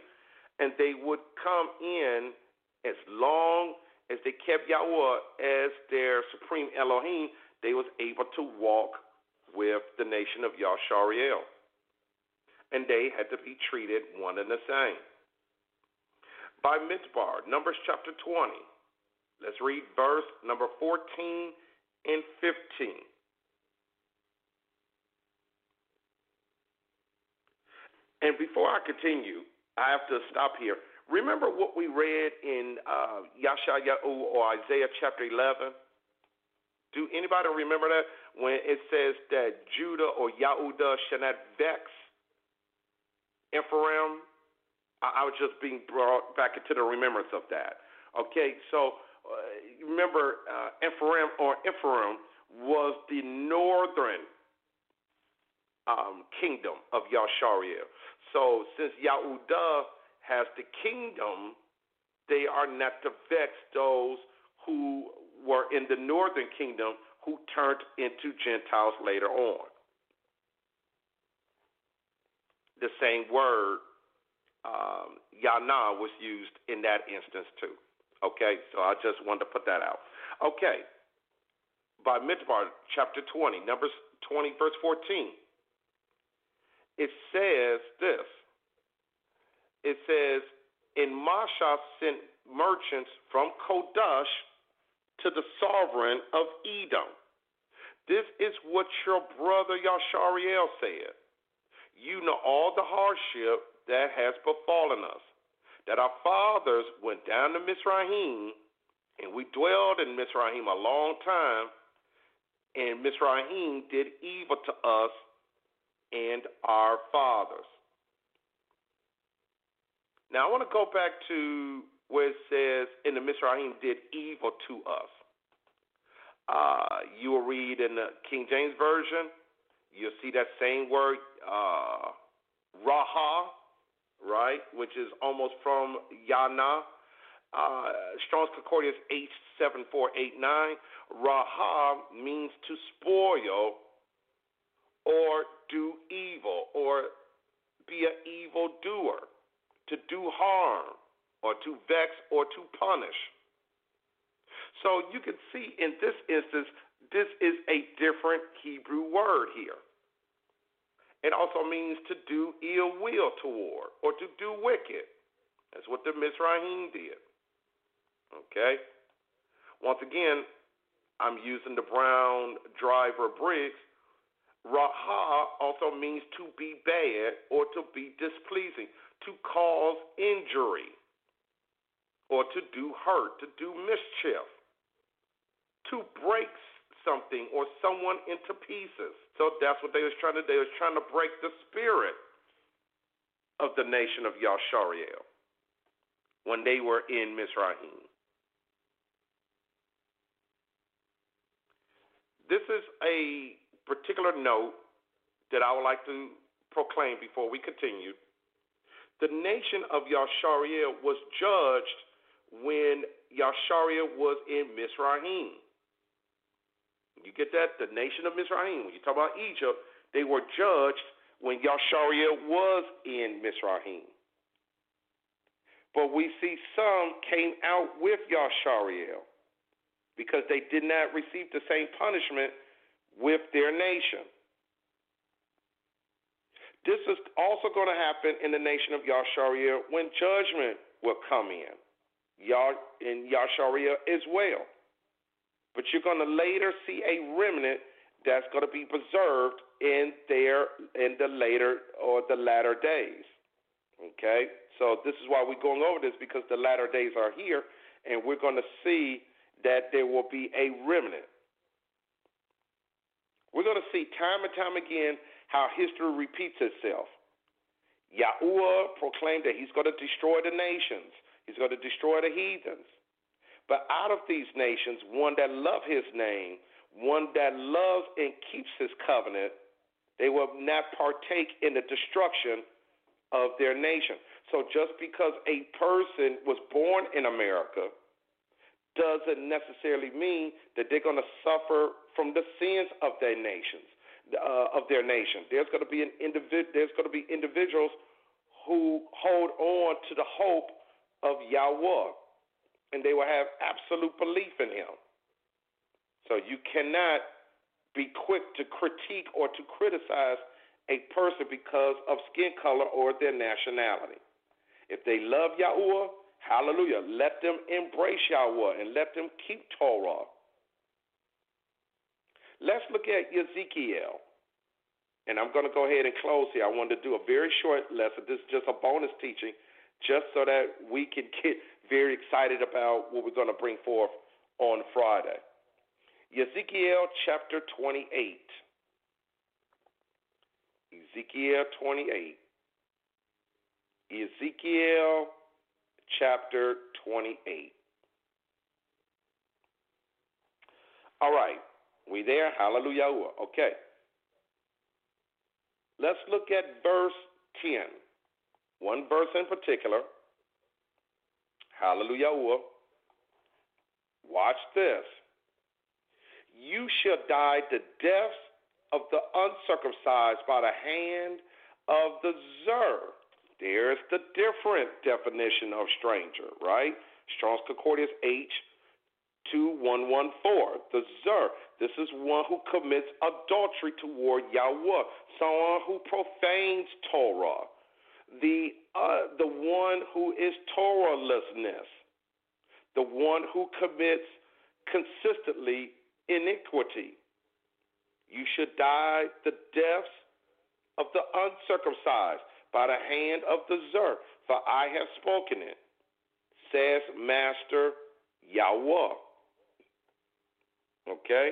And they would come in as long as they kept Yahweh as their supreme Elohim, they was able to walk with the nation of Yashariel and they had to be treated one and the same. Bamidbar, Numbers chapter 20. Let's read verse number 14 and 15. And before I continue, I have to stop here. Remember what we read in uh, Yashayahu or Isaiah chapter 11? Do anybody remember that? When it says that Judah or Yahudah shall not vex Ephraim. I, I was just being brought back into the remembrance of that. Okay, so uh, remember uh, Ephraim or Ephraim was the northern um, kingdom of Yashariel. So since Yahudah has the kingdom, they are not to vex those who were in the northern kingdom who turned into Gentiles later on. the same word, um, yana, was used in that instance too. Okay, so I just wanted to put that out. Okay, Bamidbar, chapter 20, Numbers 20, verse 14, it says this. It says, In Masha sent merchants from Kodash to the sovereign of Edom. This is what your brother Yashariel said you know all the hardship that has befallen us. That our fathers went down to Mizraim, and we dwelled in Mizraim a long time, and Mizraim did evil to us and our fathers. Now I want to go back to where it says, "In the Mizraim did evil to us." Uh, you will read in the King James version you'll see that same word, uh, raha, right, which is almost from yana. Uh, Strong's Concordance H7489. Raha means to spoil or do evil or be an evil doer, to do harm or to vex or to punish. So you can see in this instance, this is a different Hebrew word here. It also means to do ill will toward or to do wicked. That's what the Mizraim did. Okay? Once again, I'm using the Brown driver Briggs. Raha also means to be bad or to be displeasing, to cause injury or to do hurt, to do mischief, to break something or someone into pieces. So that's what they was trying to do. They was trying to break the spirit of the nation of Yashariel. when they were in Mizraim. This is a particular note that I would like to proclaim before we continue. The nation of Yashariel was judged when Yashariel was in Mizraim. You get that? The nation of Mizraim. When you talk about Egypt, they were judged when Yashariel was in Mizraim. But we see some came out with Yashariel because they did not receive the same punishment with their nation. This is also going to happen in the nation of Yashariel when judgment will come in. In Yashariel as well. But you're going to later see a remnant that's going to be preserved in their in the later or the latter days. Okay? So this is why we're going over this because the latter days are here and we're going to see that there will be a remnant. We're going to see time and time again how history repeats itself. Yahuwah proclaimed that he's going to destroy the nations, he's going to destroy the heathens. But out of these nations, one that love his name, one that loves and keeps his covenant, they will not partake in the destruction of their nation. So just because a person was born in America doesn't necessarily mean that they're going to suffer from the sins of their nations, uh, of their nation. There's going to be an individ- There's going to be individuals who hold on to the hope of Yahweh, and they will have absolute belief in Him. So you cannot be quick to critique or to criticize a person because of skin color or their nationality. If they love Yahweh, Hallelujah. Let them embrace Yahweh and let them keep Torah. Let's look at Ezekiel. And I'm going to go ahead and close here. I wanted to do a very short lesson. This is just a bonus teaching, just so that we can get very excited about what we're going to bring forth on Friday. Ezekiel chapter 28. Ezekiel 28. Ezekiel chapter 28. All right, we there? Hallelujah. Okay. Let's look at verse 10. One verse in particular. Hallelujah. Watch this. You shall die the death of the uncircumcised by the hand of the Zer there's the different definition of stranger, right? Strong's Concordance H 2114. The Zer. This is one who commits adultery toward Yahweh, someone who profanes Torah. The uh, the one who is Torahlessness, the one who commits consistently iniquity. You should die the deaths of the uncircumcised by the hand of the Zer, for I have spoken it, says Master Yahweh. Okay?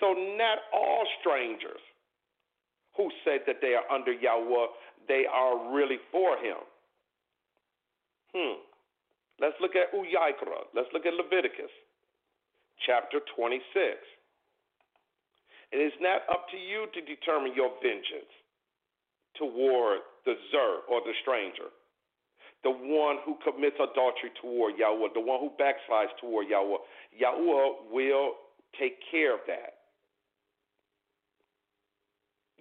So, not all strangers who say that they are under Yahweh, they are really for him. Hmm. Let's look at Uyikra. Let's look at Leviticus chapter 26. It is not up to you to determine your vengeance toward the Zer or the stranger, the one who commits adultery toward Yahweh, the one who backslides toward Yahweh. Yahweh will take care of that.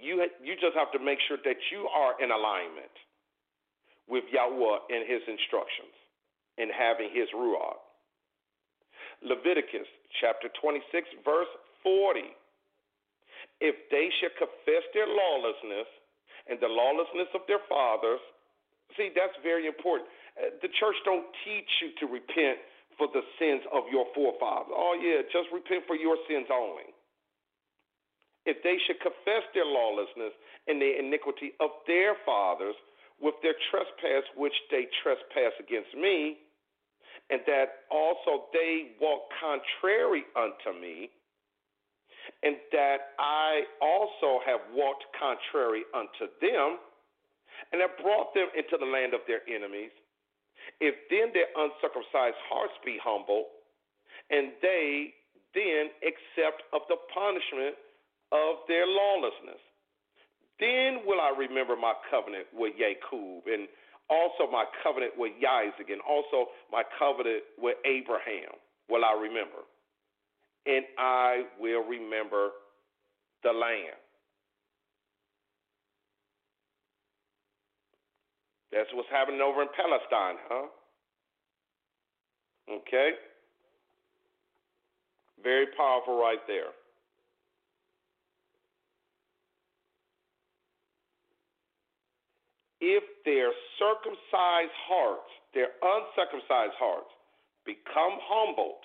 You, you just have to make sure that you are in alignment with Yahweh and his instructions and having his ruach. Leviticus chapter 26, verse 40 if they should confess their lawlessness and the lawlessness of their fathers, see that's very important. Uh, the church don't teach you to repent for the sins of your forefathers. Oh yeah, just repent for your sins only. If they should confess their lawlessness and the iniquity of their fathers with their trespass which they trespass against me, and that also they walk contrary unto me, and that I also have walked contrary unto them, and have brought them into the land of their enemies, if then their uncircumcised hearts be humble, and they then accept of the punishment of their lawlessness, then will I remember my covenant with Jacob, and also my covenant with Isaac, and also my covenant with Abraham will I remember. And I will remember the land. That's what's happening over in Palestine, huh? Okay? Very powerful right there. If their circumcised hearts, their uncircumcised hearts, become humbled,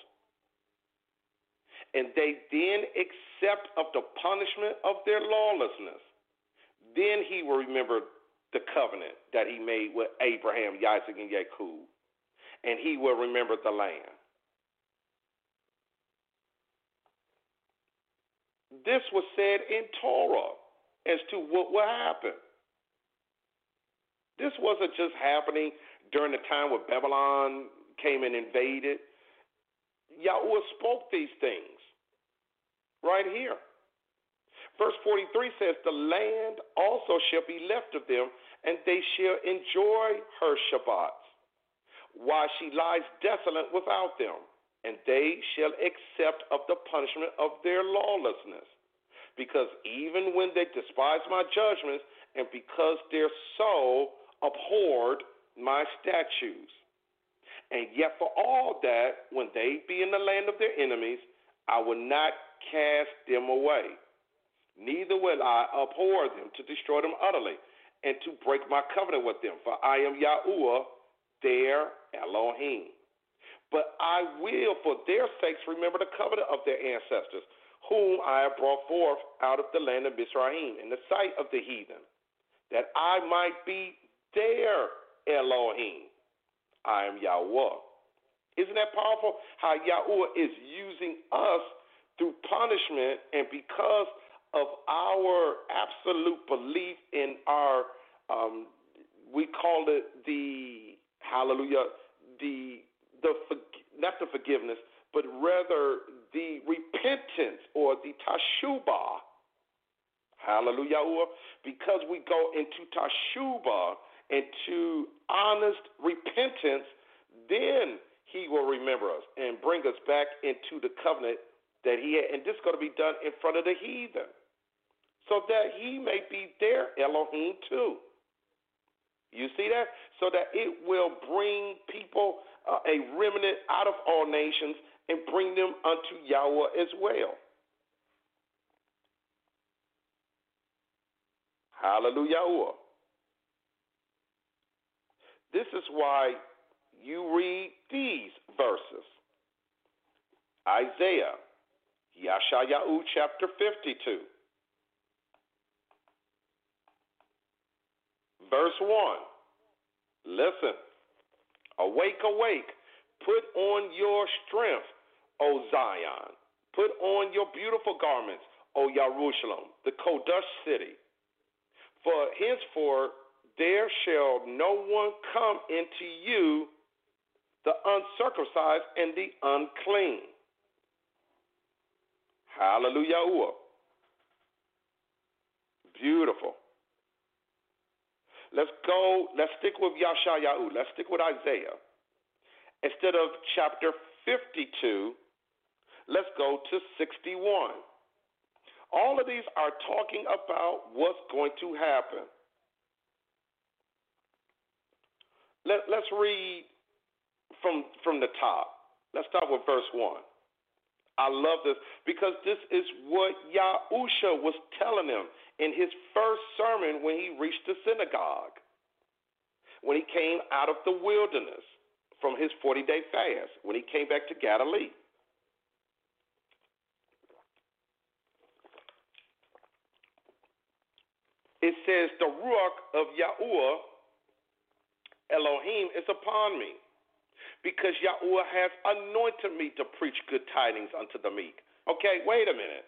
and they then accept of the punishment of their lawlessness, then he will remember the covenant that he made with Abraham, Isaac, and Jacob, and he will remember the land. This was said in Torah as to what will happen. This wasn't just happening during the time when Babylon came and invaded. Yahweh spoke these things right here. Verse 43 says, The land also shall be left of them, and they shall enjoy her Shabbats, while she lies desolate without them, and they shall accept of the punishment of their lawlessness. Because even when they despise my judgments, and because their soul abhorred my statutes. And yet, for all that, when they be in the land of their enemies, I will not cast them away neither will I abhor them to destroy them utterly, and to break my covenant with them. For I am Yahuwah, their Elohim. But I will, for their sakes, remember the covenant of their ancestors, whom I have brought forth out of the land of Mizraim, in the sight of the heathen, that I might be their Elohim. I am Yahweh. Isn't that powerful? How Yahweh is using us through punishment, and because of our absolute belief in our, um, we call it the hallelujah, the the not the forgiveness, but rather the repentance or the tashubah. Hallelujah. Because we go into tashubah, into honest repentance, then he will remember us and bring us back into the covenant that he had. And this is going to be done in front of the heathen so that he may be their Elohim too. You see that? So that it will bring people, uh, a remnant out of all nations, and bring them unto Yahweh as well. Hallelujah. This is why you read these verses Isaiah, Yashayahu chapter 52. Verse 1. Listen. Awake, awake. Put on your strength, O Zion. Put on your beautiful garments, O Jerusalem, the Kodesh city. For henceforth there shall no one come into you, the uncircumcised and the unclean. Hallelujah. Beautiful. Let's go, let's stick with Yashayahu. Let's stick with Isaiah. Instead of chapter 52, let's go to 61. All of these are talking about what's going to happen. Let, us read from, from the top. Let's start with verse 1. I love this because this is what Yahusha was telling them in his first sermon when he reached the synagogue, when he came out of the wilderness from his 40 day fast, when he came back to Galilee. It says, The Ruach of Yahuwah Elohim is upon me, because Yahuwah has anointed me to preach good tidings unto the meek. Okay, wait a minute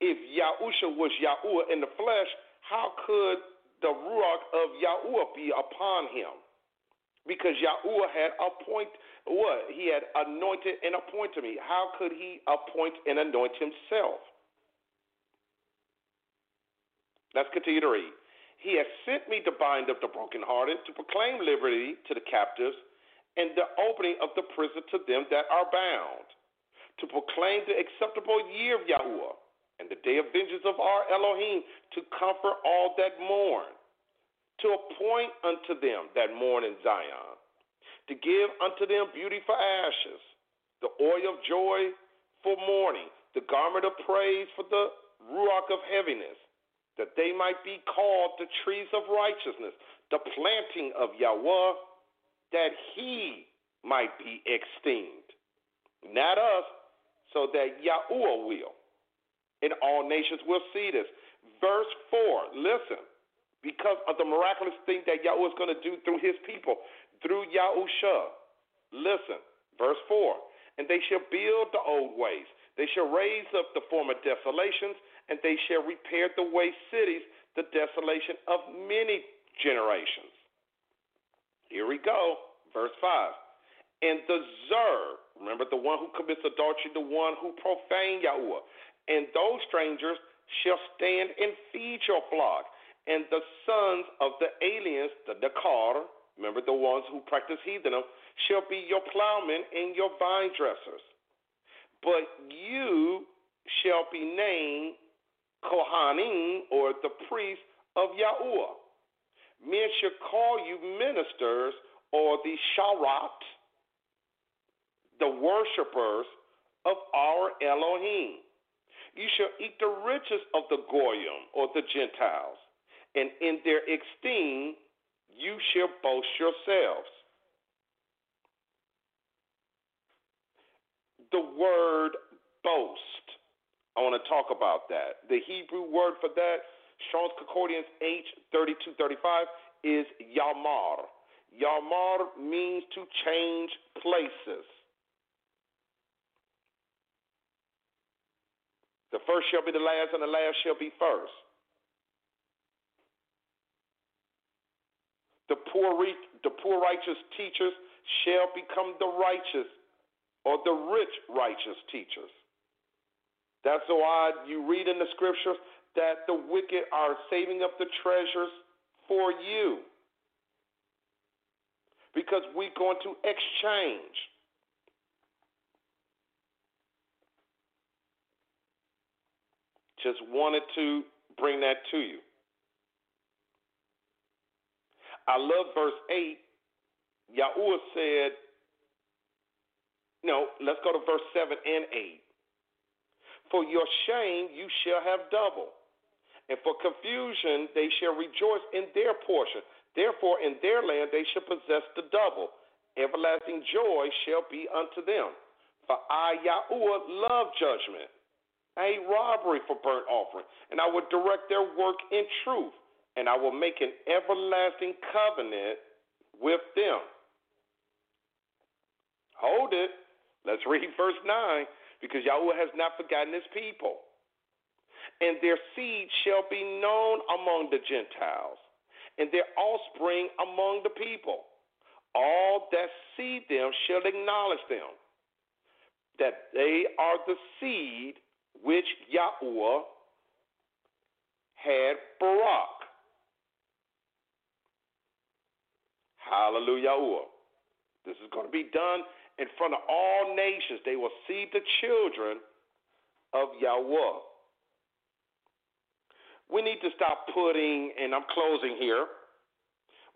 if Yahusha was Yahuwah in the flesh, how could the ruach of Yahuwah be upon him. Because Yahuwah had appointed what? He had anointed and appointed me. How could he appoint and anoint himself? Let's continue to read. He has sent me to bind up the brokenhearted, to proclaim liberty to the captives, and the opening of the prison to them that are bound, to proclaim the acceptable year of Yahuwah, and the day of vengeance of our Elohim, to comfort all that mourn, to appoint unto them that mourn in Zion, to give unto them beauty for ashes, the oil of joy for mourning, the garment of praise for the ruach of heaviness that they might be called the trees of righteousness, the planting of Yahweh, that he might be esteemed. Not us, so that Yahweh will. And all nations will see this. Verse 4, listen, because of the miraculous thing that Yahweh is going to do through his people, through Yahusha. Listen, verse 4, and they shall build the old ways. They shall raise up the former desolations and they shall repair the waste cities, the desolation of many generations. Here we go, verse 5. And the Zer, remember the one who commits adultery, the one who profane Yahweh, and those strangers shall stand and feed your flock. And the sons of the aliens, the Dakar, remember the ones who practice heathenism, shall be your plowmen and your vine dressers. But you shall be named Kohanim, or the priest of Yahuwah. Men should call you ministers or the Sharat, the worshippers of our Elohim. You shall eat the riches of the Goyim, or the Gentiles, and in their esteem you shall boast yourselves. The word boast I want to talk about that. The Hebrew word for that, Strong's Concordance H3235, is Yamar. Yamar means to change places. The first shall be the last, and the last shall be first. The poor, the poor righteous teachers shall become the righteous, or the rich righteous teachers. That's why you read in the scriptures that the wicked are saving up the treasures for you. Because we're going to exchange. Just wanted to bring that to you. I love verse 8. Yahuwah said, no, let's go to verse 7 and 8. For your shame you shall have double, and for confusion they shall rejoice in their portion. Therefore, in their land they shall possess the double. Everlasting joy shall be unto them. For I, Yahuwah, love judgment. Hate robbery for burnt offering, and I will direct their work in truth, and I will make an everlasting covenant with them. Hold it. Let's read verse 9 because Yahweh has not forgotten his people. And their seed shall be known among the Gentiles, and their offspring among the people. All that see them shall acknowledge them, that they are the seed which Yahweh had Barak. Hallelujah. This is going to be done in front of all nations. They will see the children of Yahweh. We need to stop putting, and I'm closing here,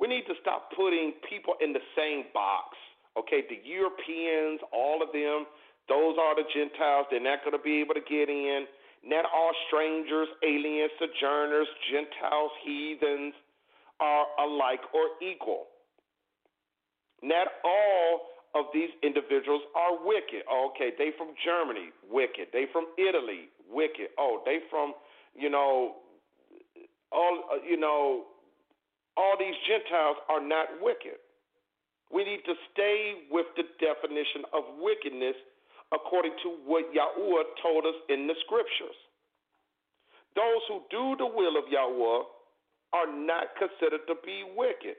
we need to stop putting people in the same box. Okay, the Europeans, all of them, those are the Gentiles. They're not going to be able to get in. Not all strangers, aliens, sojourners, Gentiles, heathens are alike or equal. Not all of these individuals are wicked. Oh, okay, they from Germany, wicked. They from Italy, wicked. Oh, they from, you know, all uh, you know, all these Gentiles are not wicked. We need to stay with the definition of wickedness according to what Yahweh told us in the scriptures. Those who do the will of Yahweh are not considered to be wicked.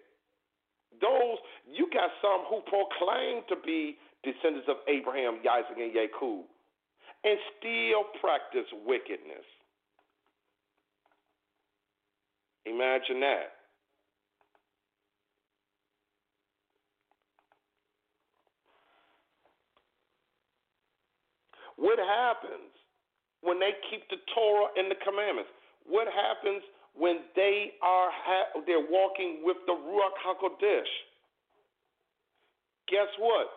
Those you got some who proclaim to be descendants of Abraham, Isaac, and Jacob, and still practice wickedness. Imagine that. What happens when they keep the Torah and the commandments? What happens when they are ha- they're walking with the Ruach Hakodesh? Guess what?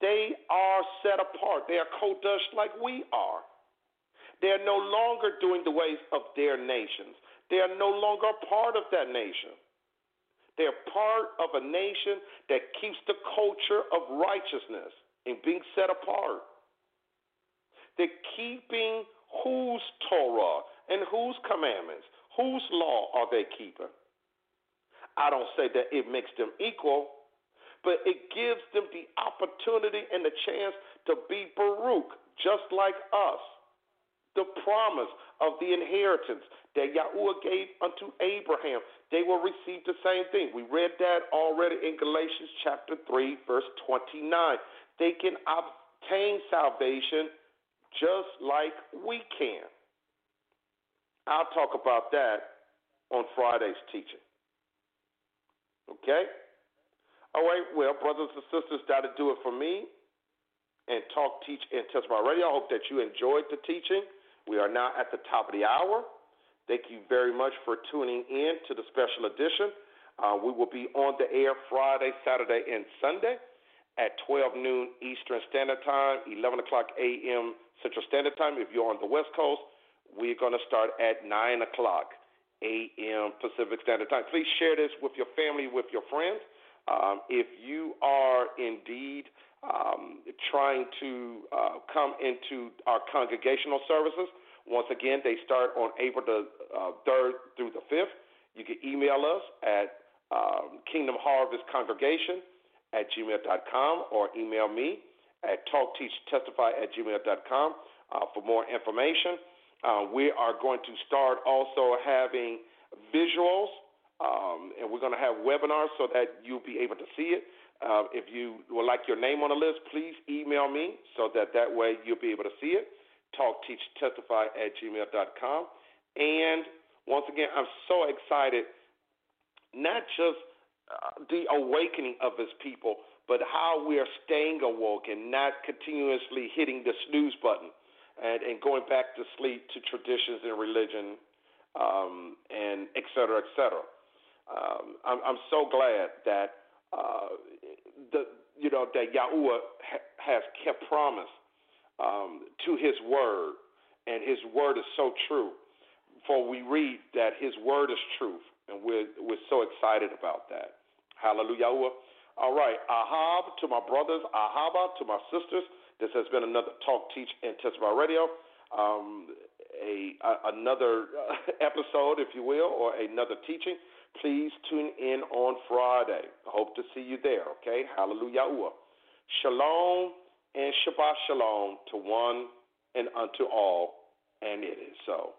They are set apart. They are kodesh like we are. They are no longer doing the ways of their nations. They are no longer part of that nation. They are part of a nation that keeps the culture of righteousness and being set apart. They're keeping whose Torah and whose commandments, whose law are they keeping? I don't say that it makes them equal, but it gives them the opportunity and the chance to be Baruch, just like us. The promise of the inheritance that Yahuwah gave unto Abraham, they will receive the same thing. We read that already in Galatians chapter 3, verse 29. They can obtain salvation just like we can. I'll talk about that on Friday's teaching. Okay? All right, well, brothers and sisters, that'll do it for me and Talk, Teach, and Testify Radio. I hope that you enjoyed the teaching. We are now at the top of the hour. Thank you very much for tuning in to the special edition. Uh, we will be on the air Friday, Saturday, and Sunday at 12 noon Eastern Standard Time, 11 o'clock a.m. Central Standard Time. If you're on the West Coast, we're going to start at 9 o'clock a.m. Pacific Standard Time. Please share this with your family, with your friends. Um, if you are indeed um, trying to uh, come into our congregational services, once again, they start on April the uh, 3rd through the 5th. You can email us at um, Kingdom Harvest Congregation at gmail.com or email me at talkteachtestify at gmail.com uh, for more information. Uh, we are going to start also having visuals, um, and we're going to have webinars so that you'll be able to see it. Uh, if you would like your name on the list, please email me so that that way you'll be able to see it. Talkteachtestify at gmail.com. And once again, I'm so excited, not just uh, the awakening of his people, but how we are staying awoke and not continuously hitting the snooze button and, and going back to sleep to traditions and religion um, and et cetera, et cetera. Um, I'm, I'm so glad that uh, the you know that Yahuwah ha- has kept promise um, to His word, and His word is so true. For we read that His word is truth, and we're we're so excited about that. Hallelujah. All right, Ahaba to my brothers, Ahaba to my sisters. This has been another Talk, Teach, and Testify Radio. Um, a, a, another uh, episode, if you will, or another teaching. Please tune in on Friday. Hope to see you there. Okay, Hallelujah. Shalom and Shabbat Shalom to one and unto all, and it is so.